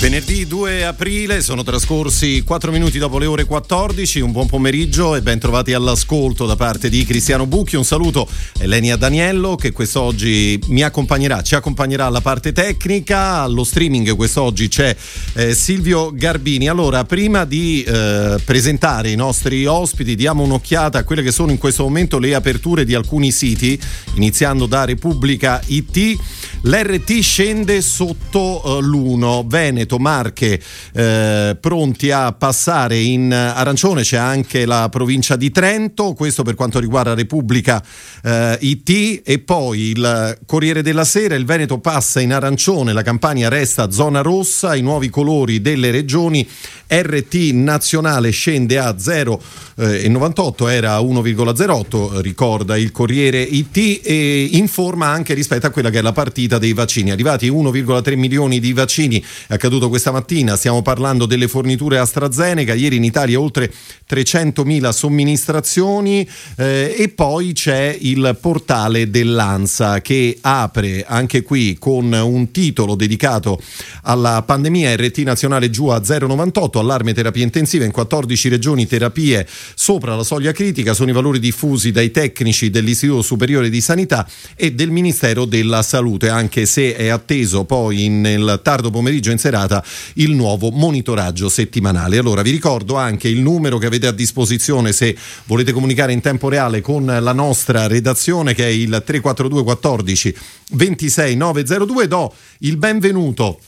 Venerdì 2 aprile, sono trascorsi 4 minuti dopo le ore 14, un buon pomeriggio e ben trovati all'ascolto da parte di Cristiano Bucchi. Un saluto Elenia Daniello che quest'oggi mi accompagnerà, ci accompagnerà alla parte tecnica, allo streaming quest'oggi c'è eh, Silvio Garbini. Allora, prima di eh, presentare i nostri ospiti, diamo un'occhiata a quelle che sono in questo momento le aperture di alcuni siti, iniziando da Repubblica IT. L'RT scende sotto uh, l'1, Veneto, Marche eh, pronti a passare in arancione, c'è anche la provincia di Trento, questo per quanto riguarda Repubblica eh, IT e poi il Corriere della Sera, il Veneto passa in arancione, la Campania resta zona rossa, i nuovi colori delle regioni RT nazionale scende a 0,98, eh, era 1,08, ricorda il Corriere IT e informa anche rispetto a quella che è la partita dei vaccini. Arrivati 1,3 milioni di vaccini, è accaduto questa mattina, stiamo parlando delle forniture AstraZeneca, ieri in Italia oltre 300.000 somministrazioni eh, e poi c'è il portale dell'ANSA che apre anche qui con un titolo dedicato alla pandemia. RT nazionale giù a 0,98 allarme terapie intensive in 14 regioni terapie sopra la soglia critica. Sono i valori diffusi dai tecnici dell'Istituto Superiore di Sanità e del Ministero della Salute anche se è atteso poi nel tardo pomeriggio in serata il nuovo monitoraggio settimanale. Allora vi ricordo anche il numero che avete a disposizione se volete comunicare in tempo reale con la nostra redazione che è il 342 14 26 902 do il benvenuto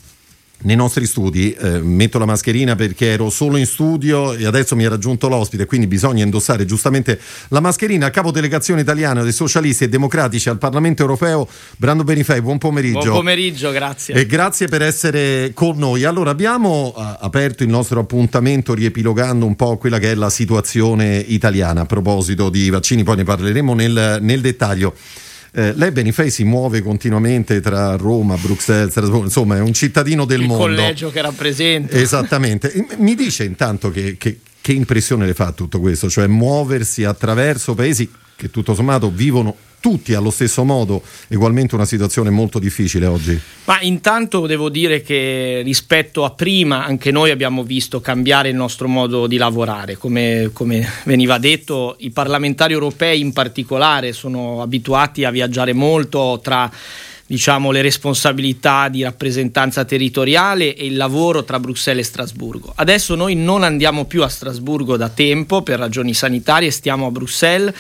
nei nostri studi, eh, metto la mascherina perché ero solo in studio e adesso mi ha raggiunto l'ospite, quindi bisogna indossare giustamente la mascherina. Capo delegazione italiana dei socialisti e democratici al Parlamento europeo, Brando Benifei, buon pomeriggio. Buon pomeriggio, grazie. E grazie per essere con noi. Allora, abbiamo uh, aperto il nostro appuntamento riepilogando un po' quella che è la situazione italiana a proposito di vaccini, poi ne parleremo nel, nel dettaglio. Eh, lei Benifei si muove continuamente tra Roma, Bruxelles, Strasburgo, insomma è un cittadino del il mondo. Il collegio che rappresenta. Esattamente. Mi dice intanto che, che, che impressione le fa tutto questo, cioè muoversi attraverso paesi che tutto sommato vivono tutti allo stesso modo ugualmente una situazione molto difficile oggi? Ma intanto devo dire che rispetto a prima anche noi abbiamo visto cambiare il nostro modo di lavorare. Come, come veniva detto, i parlamentari europei in particolare sono abituati a viaggiare molto tra diciamo, le responsabilità di rappresentanza territoriale e il lavoro tra Bruxelles e Strasburgo. Adesso noi non andiamo più a Strasburgo da tempo per ragioni sanitarie, stiamo a Bruxelles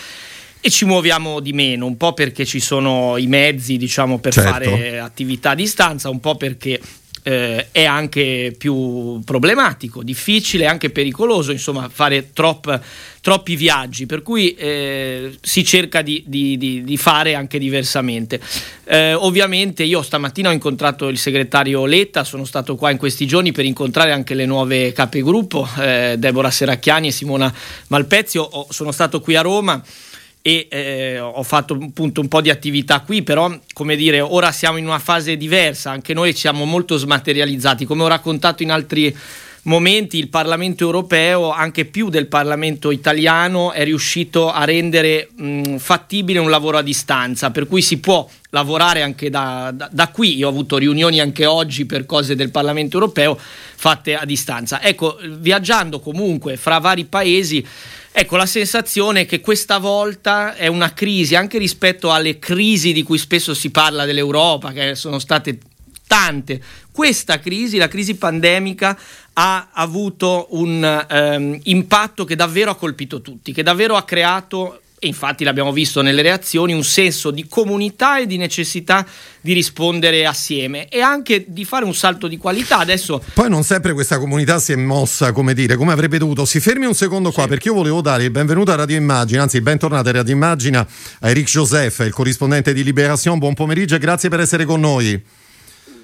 e ci muoviamo di meno, un po' perché ci sono i mezzi diciamo, per certo. fare attività a distanza, un po' perché eh, è anche più problematico, difficile, anche pericoloso, insomma, fare trop, troppi viaggi, per cui eh, si cerca di, di, di, di, fare anche diversamente. Eh, ovviamente io stamattina ho incontrato il segretario Letta, sono stato qua in questi giorni per incontrare anche le nuove capigruppo, eh, Deborah Seracchiani e Simona Malpezio, sono stato qui a Roma e eh, ho fatto appunto un po' di attività qui, però come dire, ora siamo in una fase diversa, anche noi siamo molto smaterializzati, come ho raccontato in altri momenti il Parlamento europeo, anche più del Parlamento italiano, è riuscito a rendere mh, fattibile un lavoro a distanza, per cui si può lavorare anche da, da, da, qui. Io ho avuto riunioni anche oggi per cose del Parlamento europeo fatte a distanza. Ecco, viaggiando comunque fra vari paesi Ecco, la sensazione che questa volta è una crisi, anche rispetto alle crisi di cui spesso si parla dell'Europa, che sono state tante. Questa crisi, la crisi pandemica, ha avuto un um, impatto che davvero ha colpito tutti, che davvero ha creato e infatti l'abbiamo visto nelle reazioni, un senso di comunità e di necessità di rispondere assieme e anche di fare un salto di qualità. Adesso Poi non sempre questa comunità si è mossa, come dire, come avrebbe dovuto. Si fermi un secondo qua sì. perché io volevo dare il benvenuto a Radio Immagina, anzi bentornato a Radio Immagina a Eric Joseph, il corrispondente di Liberation. Buon pomeriggio e grazie per essere con noi.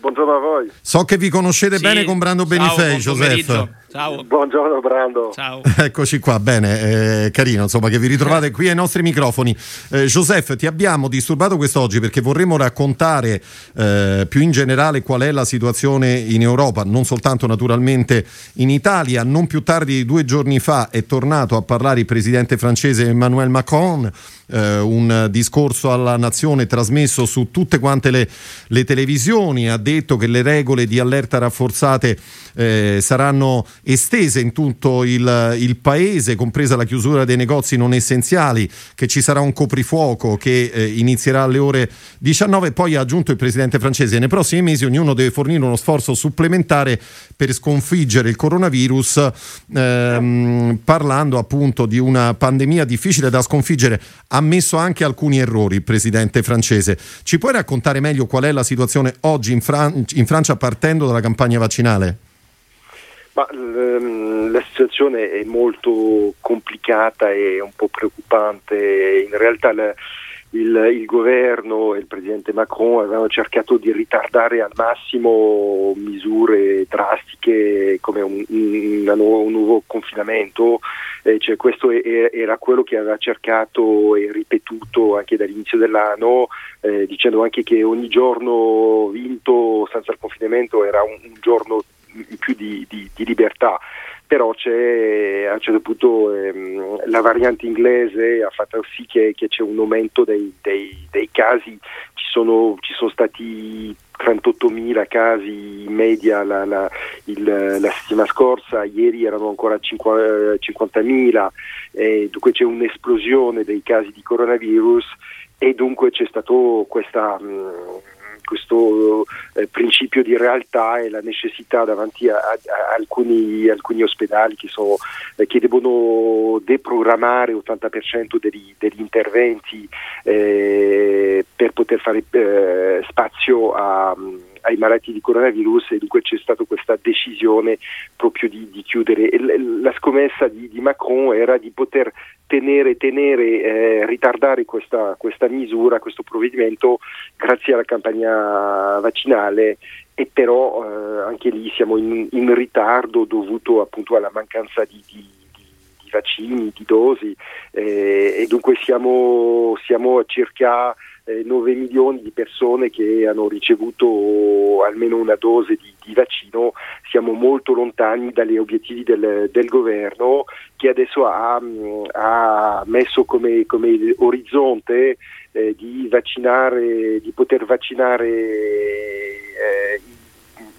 Buongiorno a voi. So che vi conoscete sì. bene con Brando Benifei, Joseph. Ciao. Buongiorno Brando. Ciao. Eccoci qua, bene, eh, carino insomma che vi ritrovate qui ai nostri microfoni. Eh, Joseph, ti abbiamo disturbato quest'oggi perché vorremmo raccontare eh, più in generale qual è la situazione in Europa, non soltanto naturalmente in Italia. Non più tardi di due giorni fa è tornato a parlare il presidente francese Emmanuel Macron eh, un discorso alla nazione trasmesso su tutte quante le, le televisioni, ha detto che le regole di allerta rafforzate eh, saranno estese in tutto il, il, paese, compresa la chiusura dei negozi non essenziali, che ci sarà un coprifuoco che eh, inizierà alle ore 19. Poi ha aggiunto il presidente francese, nei prossimi mesi ognuno deve fornire uno sforzo supplementare per sconfiggere il coronavirus, ehm, parlando appunto di una pandemia difficile da sconfiggere. Ha messo anche alcuni errori il presidente francese. Ci puoi raccontare meglio qual è la situazione oggi in, Fran- in Francia partendo dalla campagna vaccinale? Ma, ehm, la situazione è molto complicata e un po' preoccupante. In realtà la, il, il, governo e il presidente Macron avevano cercato di ritardare al massimo misure drastiche come un, un, un nuovo confinamento. Eh, cioè questo è, era quello che aveva cercato e ripetuto anche dall'inizio dell'anno, eh, dicendo anche che ogni giorno vinto senza il confinamento era un, un giorno più di, di, di libertà. Però c'è a un certo punto ehm, la variante inglese ha fatto sì che, che c'è un aumento dei, dei, dei casi, ci sono, ci sono, stati 38.000 casi in media la, la, il, la settimana scorsa, ieri erano ancora 50.000, eh, dunque c'è un'esplosione dei casi di coronavirus. E dunque c'è stata questa... Mh, questo eh, principio di realtà e la necessità davanti a, a, a alcuni, alcuni, ospedali che, so, eh, che, devono deprogrammare l'80% degli, degli interventi eh, per poter fare eh, spazio a ai malati di coronavirus e dunque c'è stata questa decisione proprio di, di chiudere. La scommessa di, di, Macron era di poter tenere, tenere eh, ritardare questa, questa misura, questo provvedimento grazie alla campagna vaccinale e però eh, anche lì siamo in, in, ritardo dovuto appunto alla mancanza di, di, di vaccini, di dosi eh, e dunque siamo, siamo a circa 9 milioni di persone che hanno ricevuto almeno una dose di, di vaccino, siamo molto lontani dagli obiettivi del, del governo che adesso ha, ha messo come, come orizzonte eh, di vaccinare, di poter vaccinare eh,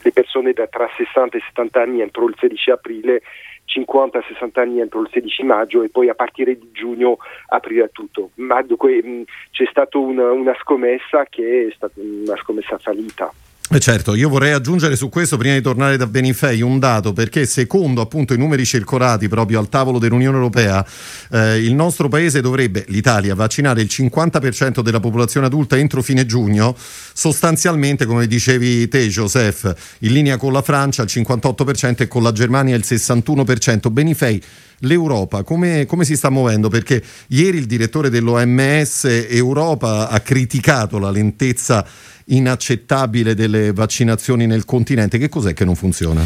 le persone da tra 60 e 70 anni entro il 16 aprile 50-60 anni entro il 16 maggio e poi a partire di giugno aprirà tutto. Ma dunque, c'è stata una, una scommessa che è stata una scommessa fallita. Eh certo, io vorrei aggiungere su questo prima di tornare da Benifei un dato perché secondo appunto i numeri circolati proprio al tavolo dell'Unione Europea eh, il nostro paese dovrebbe, l'Italia, vaccinare il 50% della popolazione adulta entro fine giugno, sostanzialmente come dicevi te Joseph, in linea con la Francia il 58% e con la Germania il 61%. Benifei, l'Europa come, come, si sta muovendo? Perché ieri il direttore dell'OMS Europa ha criticato la lentezza inaccettabile delle vaccinazioni nel continente. Che cos'è che non funziona?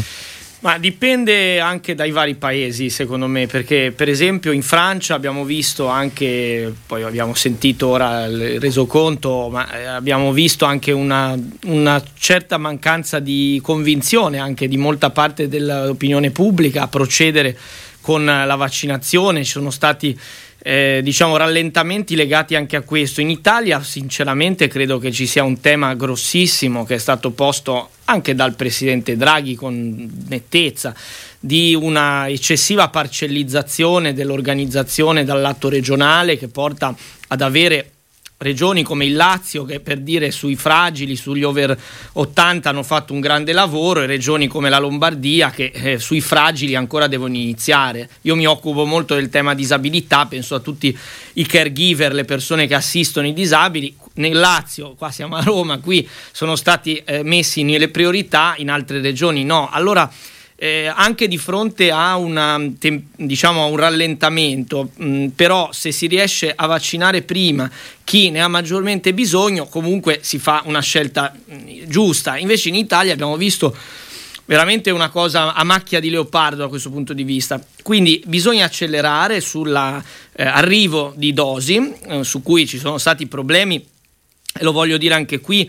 Ma dipende anche dai vari paesi, secondo me, perché per esempio in Francia abbiamo visto anche, poi abbiamo sentito ora il resoconto, ma eh, abbiamo visto anche una, una certa mancanza di convinzione anche di molta parte dell'opinione pubblica a procedere con la vaccinazione. Ci sono stati eh, diciamo rallentamenti legati anche a questo. In Italia sinceramente credo che ci sia un tema grossissimo che è stato posto anche dal presidente Draghi con nettezza di una eccessiva parcellizzazione dell'organizzazione dal lato regionale che porta ad avere regioni come il Lazio che per dire sui fragili, sugli over 80 hanno fatto un grande lavoro e regioni come la Lombardia che eh, sui fragili ancora devono iniziare. Io mi occupo molto del tema disabilità, penso a tutti i caregiver, le persone che assistono i disabili. Nel Lazio, qua siamo a Roma, qui sono stati eh, messi nelle priorità, in altre regioni no. Allora eh, anche di fronte a, una, diciamo, a un rallentamento, mh, però se si riesce a vaccinare prima chi ne ha maggiormente bisogno, comunque si fa una scelta mh, giusta. Invece in Italia abbiamo visto veramente una cosa a macchia di leopardo da questo punto di vista. Quindi bisogna accelerare sull'arrivo eh, di dosi, eh, su cui ci sono stati problemi, e lo voglio dire anche qui,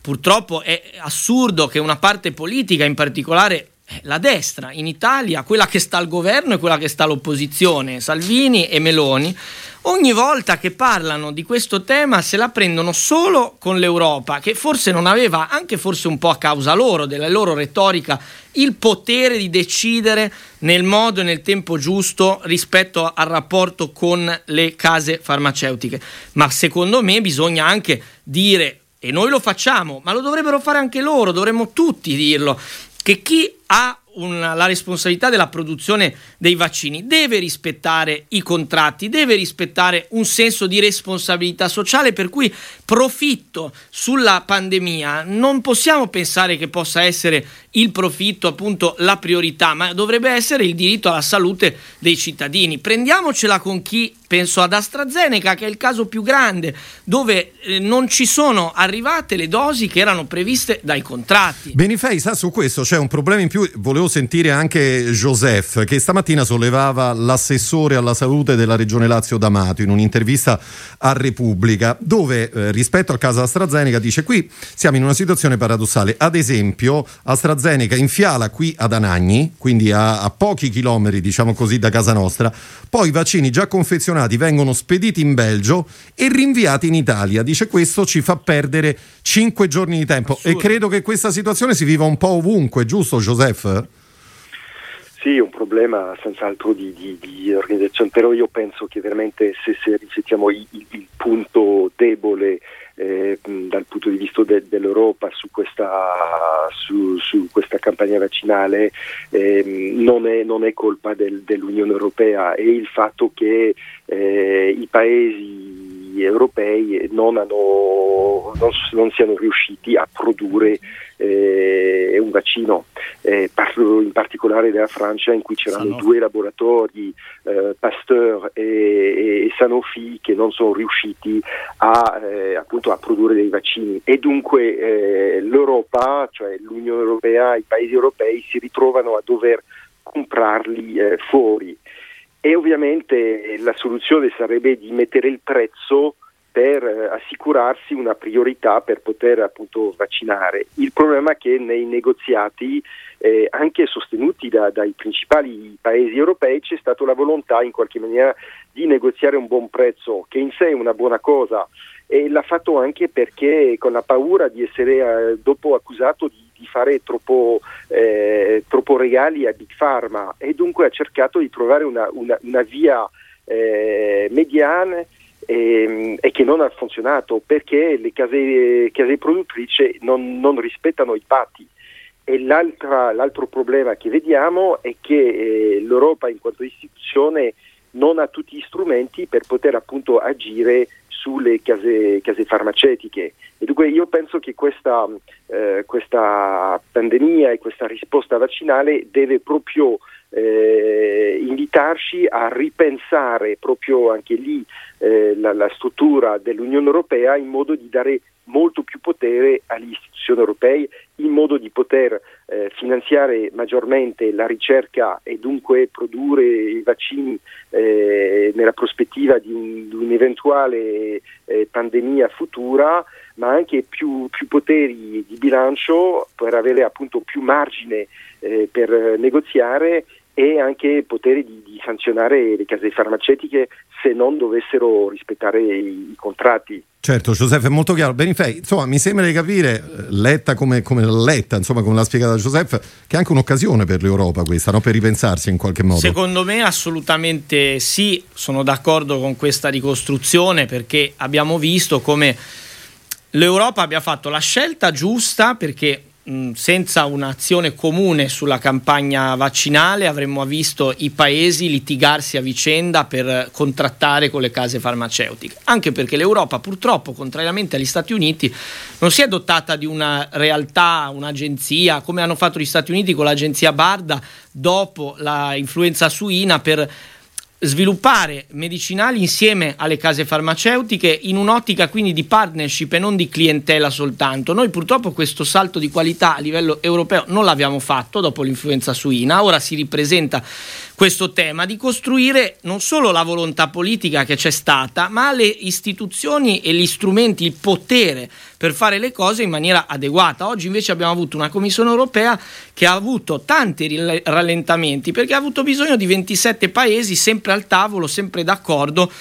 purtroppo è assurdo che una parte politica, in particolare la destra in Italia, quella che sta al governo e quella che sta all'opposizione, Salvini e Meloni, ogni volta che parlano di questo tema se la prendono solo con l'Europa, che forse non aveva, anche forse un po' a causa loro, della loro retorica, il potere di decidere nel modo e nel tempo giusto rispetto al rapporto con le case farmaceutiche. Ma secondo me bisogna anche dire, e noi lo facciamo, ma lo dovrebbero fare anche loro, dovremmo tutti dirlo, che chi ha una, la responsabilità della produzione dei vaccini, deve rispettare i contratti, deve rispettare un senso di responsabilità sociale per cui profitto sulla pandemia non possiamo pensare che possa essere il profitto appunto la priorità, ma dovrebbe essere il diritto alla salute dei cittadini. Prendiamocela con chi penso ad AstraZeneca che è il caso più grande dove eh, non ci sono arrivate le dosi che erano previste dai contratti. Benifei sa su questo c'è un problema in più, volevo sentire anche Joseph che stamattina sollevava l'assessore alla salute della regione Lazio D'Amato in un'intervista a Repubblica dove eh, rispetto al caso AstraZeneca dice qui siamo in una situazione paradossale, ad esempio AstraZeneca in fiala qui ad Anagni, quindi a, a pochi chilometri diciamo così da casa nostra, poi i vaccini già confezionati vengono spediti in Belgio e rinviati in Italia. Dice questo ci fa perdere 5 giorni di tempo Assurdo. e credo che questa situazione si viva un po' ovunque, giusto Joseph? Sì, un problema senz'altro di, di, di, organizzazione, però io penso che veramente se, se riflettiamo il, il punto debole eh, dal punto di vista de, dell'Europa su questa, su, su questa campagna vaccinale eh, non, è, non, è, colpa del, dell'Unione Europea, è il fatto che eh, i paesi europei non, hanno, non, non siano riusciti a produrre eh, un vaccino, eh, parlo in particolare della Francia in cui c'erano Sanofi. due laboratori, eh, Pasteur e, e, Sanofi, che non sono riusciti a, eh, appunto a produrre dei vaccini e dunque eh, l'Europa, cioè l'Unione Europea, i paesi europei si ritrovano a dover comprarli eh, fuori e ovviamente la soluzione sarebbe di mettere il prezzo per eh, assicurarsi una priorità per poter appunto vaccinare. Il problema è che nei negoziati, eh, anche sostenuti da, dai principali paesi europei, c'è stata la volontà in qualche maniera di negoziare un buon prezzo, che in sé è una buona cosa, e l'ha fatto anche perché con la paura di essere eh, dopo accusato di, di fare troppo, eh, troppo, regali a Big Pharma e dunque ha cercato di trovare una, una, una via eh, mediana e, ehm, e, che non ha funzionato perché le case, case produttrici non, non, rispettano i patti. E l'altro problema che vediamo è che eh, l'Europa in quanto istituzione non ha tutti gli strumenti per poter appunto agire sulle case, case farmaceutiche. E dunque io penso che questa, eh, questa pandemia e questa risposta vaccinale deve proprio eh, invitarci a ripensare proprio anche lì eh, la, la, struttura dell'Unione Europea in modo di dare molto più potere alle istituzioni europee, in modo di poter eh, finanziare maggiormente la ricerca e dunque produrre i vaccini eh, nella prospettiva di, un, di un'eventuale eh, pandemia futura, ma anche più, più, poteri di bilancio per avere appunto più margine eh, per negoziare e anche potere di, di, sanzionare le case farmaceutiche se non dovessero rispettare i, i contratti. Certo, Giuseppe, è molto chiaro. Benifei, insomma, mi sembra di capire, eh, letta come, come letta, insomma, come l'ha spiegata Giuseppe, che è anche un'occasione per l'Europa questa, no? per ripensarsi in qualche modo. Secondo me assolutamente sì, sono d'accordo con questa ricostruzione perché abbiamo visto come l'Europa abbia fatto la scelta giusta perché senza un'azione comune sulla campagna vaccinale avremmo visto i paesi litigarsi a vicenda per contrattare con le case farmaceutiche, anche perché l'Europa purtroppo, contrariamente agli Stati Uniti, non si è dotata di una realtà, un'agenzia, come hanno fatto gli Stati Uniti con l'agenzia Barda dopo l'influenza suina per sviluppare medicinali insieme alle case farmaceutiche in un'ottica quindi di partnership e non di clientela soltanto. Noi purtroppo questo salto di qualità a livello europeo non l'abbiamo fatto dopo l'influenza suina, ora si ripresenta questo tema di costruire non solo la volontà politica che c'è stata, ma le istituzioni e gli strumenti, il potere per fare le cose in maniera adeguata. Oggi invece abbiamo avuto una Commissione europea che ha avuto tanti rallentamenti perché ha avuto bisogno di 27 paesi sempre al tavolo, sempre d'accordo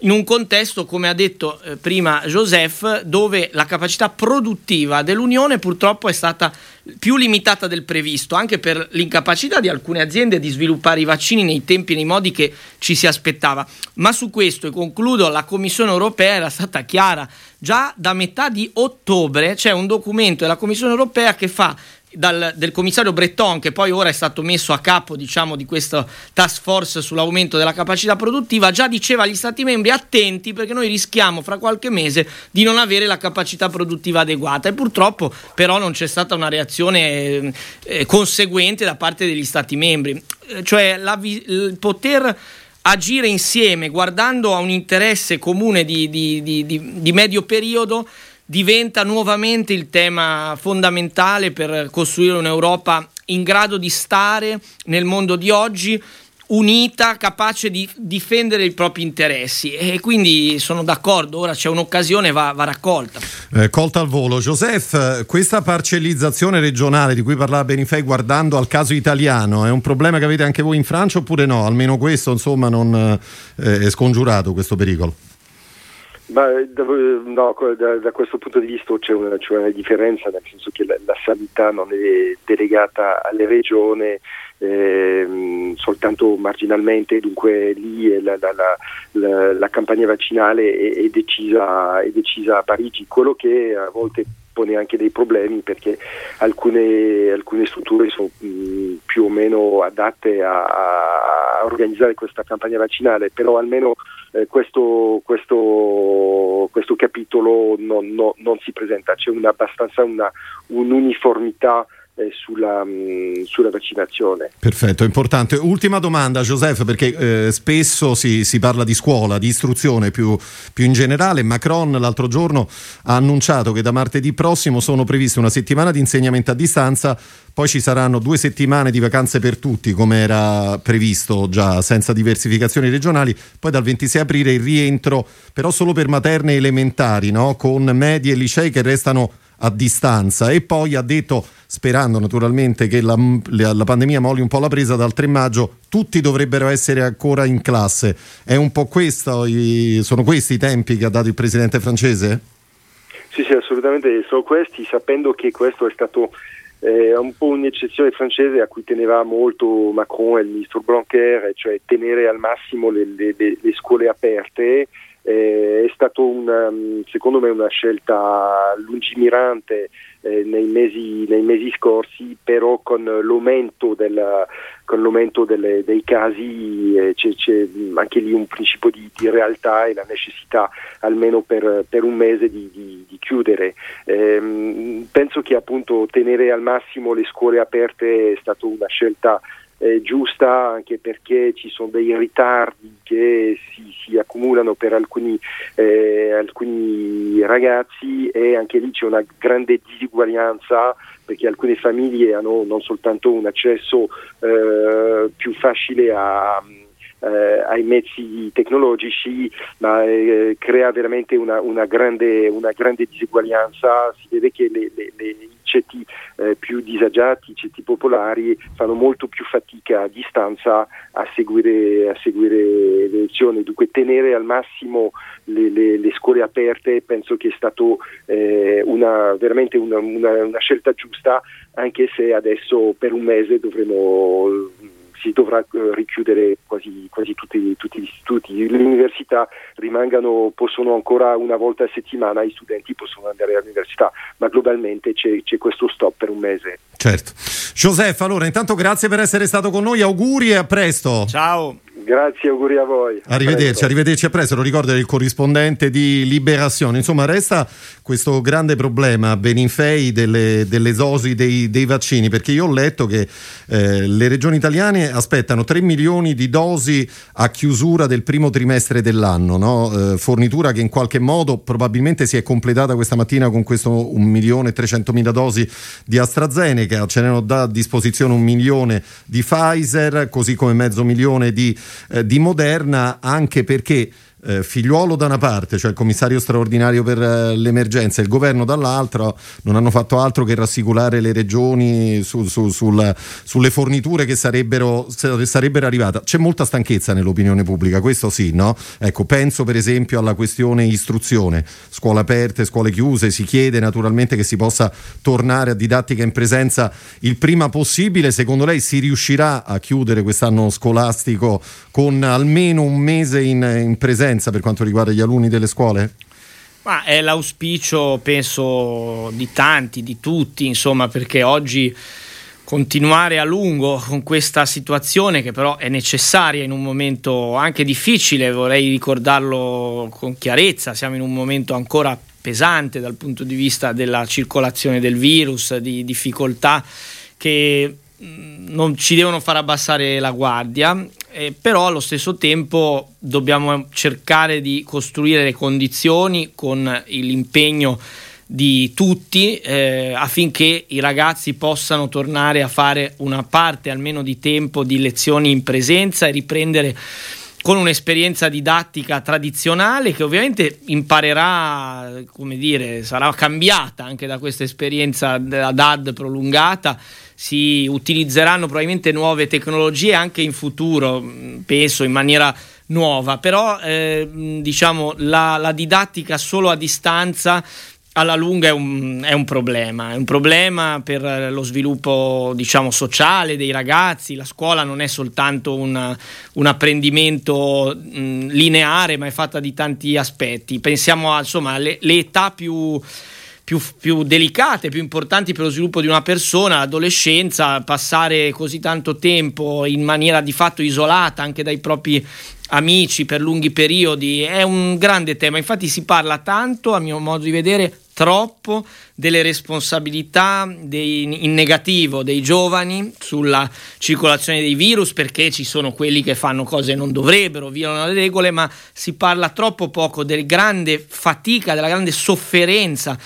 in un contesto, come ha detto eh, prima Joseph, dove la capacità produttiva dell'Unione purtroppo è stata più limitata del previsto, anche per l'incapacità di alcune aziende di sviluppare i vaccini nei tempi e nei modi che ci si aspettava. Ma su questo, e concludo, la Commissione europea era stata chiara. Già da metà di ottobre c'è un documento della Commissione europea che fa dal, del commissario Breton, che poi ora è stato messo a capo diciamo, di questa task force sull'aumento della capacità produttiva, già diceva agli Stati membri attenti perché noi rischiamo fra qualche mese di non avere la capacità produttiva adeguata e purtroppo però non c'è stata una reazione eh, eh conseguente da parte degli Stati membri. Eh, cioè la, il poter agire insieme guardando a un interesse comune di, di, di, di medio periodo diventa nuovamente il tema fondamentale per costruire un'Europa in grado di stare nel mondo di oggi unita, capace di difendere i propri interessi e quindi sono d'accordo, ora c'è un'occasione, va, va raccolta. Eh, colta al volo. Joseph, questa parcellizzazione regionale di cui parlava Benifei guardando al caso italiano è un problema che avete anche voi in Francia oppure no? Almeno questo insomma non eh, è scongiurato questo pericolo? Ma, no, da, da, questo punto di vista c'è una, c'è una, differenza, nel senso che la, la sanità non è delegata alle regioni eh, soltanto marginalmente, dunque lì la, la, la campagna vaccinale è, è, decisa, è decisa a Parigi, quello che a volte pone anche dei problemi perché alcune, alcune strutture sono mh, più o meno adatte a, a, organizzare questa campagna vaccinale, però almeno eh, questo, questo, questo, capitolo non, no, non, si presenta, c'è una, abbastanza una, un'uniformità sulla, mh, mm, sulla, vaccinazione. Perfetto, importante. Ultima domanda, Joseph, perché eh, spesso si, si, parla di scuola, di istruzione più, più, in generale. Macron l'altro giorno ha annunciato che da martedì prossimo sono previste una settimana di insegnamento a distanza, poi ci saranno due settimane di vacanze per tutti, come era previsto già, senza diversificazioni regionali, poi dal 26 aprile il rientro, però solo per materne elementari, no? con medie e licei che restano a distanza e poi ha detto, sperando naturalmente che la, la, pandemia molli un po' la presa, dal 3 maggio tutti dovrebbero essere ancora in classe. È un po' questo, sono questi i tempi che ha dato il presidente francese? Sì, sì, assolutamente sono questi, sapendo che questo è stato eh, un po' un'eccezione francese a cui teneva molto Macron e il ministro Blanquer, cioè tenere al massimo le, le, le scuole aperte eh, è stata um, secondo me una scelta lungimirante eh, nei, mesi, nei, mesi, scorsi, però con l'aumento, della, con l'aumento delle, dei casi eh, c'è, c'è, anche lì un principio di, di, realtà e la necessità almeno per, per un mese di, di, di chiudere. Ehm, penso che appunto tenere al massimo le scuole aperte è stata una scelta eh, giusta anche perché ci sono dei ritardi che si, si accumulano per alcuni, eh, alcuni, ragazzi e anche lì c'è una grande disuguaglianza perché alcune famiglie hanno non soltanto un accesso eh, più facile a eh, ai mezzi tecnologici, ma eh, crea veramente una, una, grande, una, grande, disuguaglianza. Si vede che le, le, le, i ceti eh, più disagiati, ceti popolari, fanno molto più fatica a distanza a seguire, a seguire le lezioni. Dunque tenere al massimo le, le, scuole aperte penso che è stato eh, una, veramente una, una scelta giusta, anche se adesso per un mese dovremo si dovrà eh, richiudere quasi, quasi tutti, tutti, gli istituti. Le università rimangano, possono ancora una volta a settimana, i studenti possono andare all'università, ma globalmente c'è, c'è questo stop per un mese. Certo. Joseph, allora intanto grazie per essere stato con noi, auguri e a presto. Ciao. Grazie, auguri a voi. Arrivederci, arrivederci a presto. Lo ricordo il corrispondente di Liberazione. Insomma, resta questo grande problema, Beninfei, delle, delle dosi dei, dei, vaccini, perché io ho letto che eh, le regioni italiane aspettano 3 milioni di dosi a chiusura del primo trimestre dell'anno, no? eh, fornitura che in qualche modo probabilmente si è completata questa mattina con questo 1 milione e 300 mila dosi di AstraZeneca, ce n'erano a disposizione un milione di Pfizer, così come mezzo milione di, eh, di Moderna, anche perché eh, figliuolo da una parte, cioè il commissario straordinario per eh, l'emergenza, e il governo dall'altra, non hanno fatto altro che rassicurare le regioni su, su, sul, sulle forniture che sarebbero, sarebbero arrivate. C'è molta stanchezza nell'opinione pubblica, questo sì, no? Ecco, penso per esempio alla questione istruzione, scuole aperte, scuole chiuse, si chiede naturalmente che si possa tornare a didattica in presenza il prima possibile. Secondo lei si riuscirà a chiudere quest'anno scolastico con almeno un mese in, in presenza? Differenza per quanto riguarda gli alunni delle scuole? Ma è l'auspicio, penso, di tanti, di tutti, insomma, perché oggi continuare a lungo con questa situazione che però è necessaria in un momento anche difficile, vorrei ricordarlo con chiarezza, siamo in un momento ancora pesante dal punto di vista della circolazione del virus, di difficoltà che non ci devono far abbassare la guardia eh, però allo stesso tempo dobbiamo cercare di costruire le condizioni con l'impegno di tutti eh, affinché i ragazzi possano tornare a fare una parte almeno di tempo di lezioni in presenza e riprendere con un'esperienza didattica tradizionale che ovviamente imparerà, come dire, sarà cambiata anche da questa esperienza della DAD prolungata si utilizzeranno probabilmente nuove tecnologie anche in futuro, penso in maniera nuova, però eh, diciamo la, la, didattica solo a distanza alla lunga è un, è un, problema, è un problema per lo sviluppo diciamo, sociale dei ragazzi, la scuola non è soltanto un, un apprendimento mh, lineare ma è fatta di tanti aspetti, pensiamo a, insomma, alle, le età più più, più, delicate, più importanti per lo sviluppo di una persona, l'adolescenza, passare così tanto tempo in maniera di fatto isolata anche dai propri amici per lunghi periodi, è un grande tema. Infatti si parla tanto, a mio modo di vedere, troppo delle responsabilità dei, in negativo dei giovani sulla circolazione dei virus perché ci sono quelli che fanno cose che non dovrebbero, violano le regole, ma si parla troppo poco della grande fatica, della grande sofferenza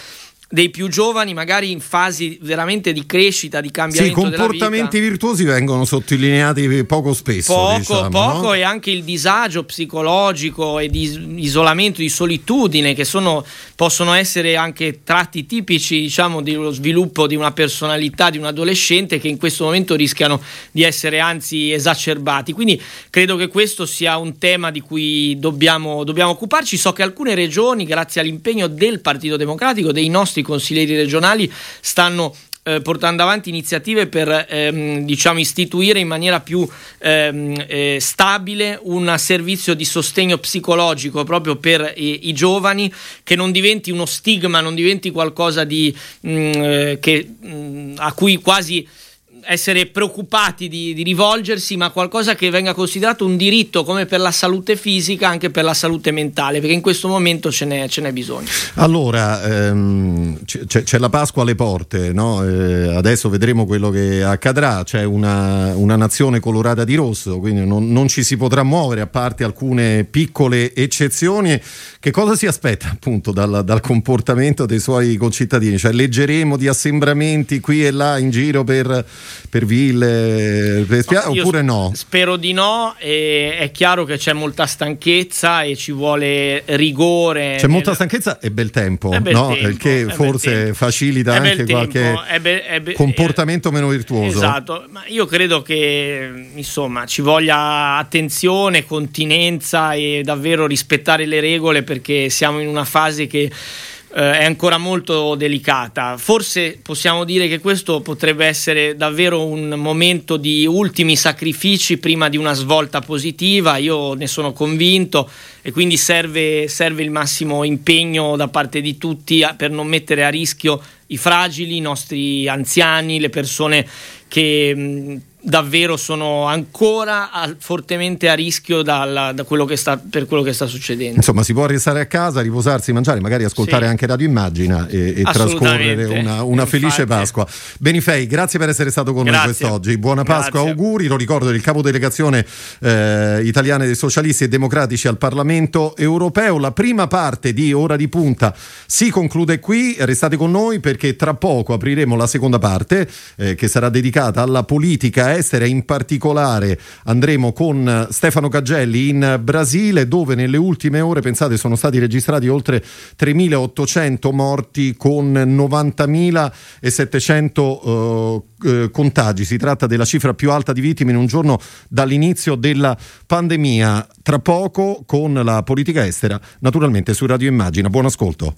dei più giovani, magari in fasi veramente di crescita, di cambiamento. Sì, comportamenti virtuosi vengono sottolineati poco spesso. Poco, diciamo, poco no? e anche il disagio psicologico e di isolamento, di solitudine, che sono, possono essere anche tratti tipici, diciamo, dello sviluppo di una personalità di un adolescente che in questo momento rischiano di essere anzi esacerbati. Quindi credo che questo sia un tema di cui dobbiamo, dobbiamo occuparci. So che alcune regioni, grazie all'impegno del Partito Democratico, dei nostri consiglieri regionali stanno eh, portando avanti iniziative per ehm, diciamo, istituire in maniera più ehm, eh, stabile un servizio di sostegno psicologico proprio per i, i, giovani che non diventi uno stigma, non diventi qualcosa di, mh, mm, eh, che, mh, mm, a cui quasi essere preoccupati di, di, rivolgersi, ma qualcosa che venga considerato un diritto come per la salute fisica, anche per la salute mentale, perché in questo momento ce n'è, ce n'è bisogno. Allora, ehm, c'è, c'è, la Pasqua alle porte, no? eh, adesso vedremo quello che accadrà, c'è una, una nazione colorata di rosso, quindi non, non, ci si potrà muovere a parte alcune piccole eccezioni. Che cosa si aspetta appunto dal, dal comportamento dei suoi concittadini? Cioè leggeremo di assembramenti qui e là in giro per per ville, per spia- no, oppure no? Spero di no, è chiaro che c'è molta stanchezza e ci vuole rigore. C'è nel... molta stanchezza e bel tempo, bel no? tempo che forse facilita anche qualche be- be- comportamento meno virtuoso. Esatto, ma io credo che insomma ci voglia attenzione, continenza e davvero rispettare le regole perché siamo in una fase che eh, è ancora molto delicata. Forse possiamo dire che questo potrebbe essere davvero un momento di ultimi sacrifici prima di una svolta positiva, io ne sono convinto e quindi serve, serve il massimo impegno da parte di tutti per non mettere a rischio i fragili, i nostri anziani, le persone che davvero sono ancora a, fortemente a rischio dalla, da quello sta, per quello che sta succedendo. Insomma, si può restare a casa, riposarsi, mangiare, magari ascoltare sì. anche Radio Immagina e, e trascorrere una, una felice Pasqua. Benifei, grazie per essere stato con grazie. noi quest'oggi. Buona Pasqua, grazie. auguri. Lo ricordo del capo delegazione eh, italiana dei socialisti e democratici al Parlamento europeo. La prima parte di Ora di Punta si conclude qui. Restate con noi perché tra poco apriremo la seconda parte eh, che sarà dedicata alla politica estera, in particolare andremo con Stefano Caggelli in Brasile dove nelle ultime ore, pensate, sono stati registrati oltre 3.800 morti con 90.700 eh, eh, contagi. Si tratta della cifra più alta di vittime in un giorno dall'inizio della pandemia. Tra poco con la politica estera, naturalmente su Radio Immagina. Buon ascolto.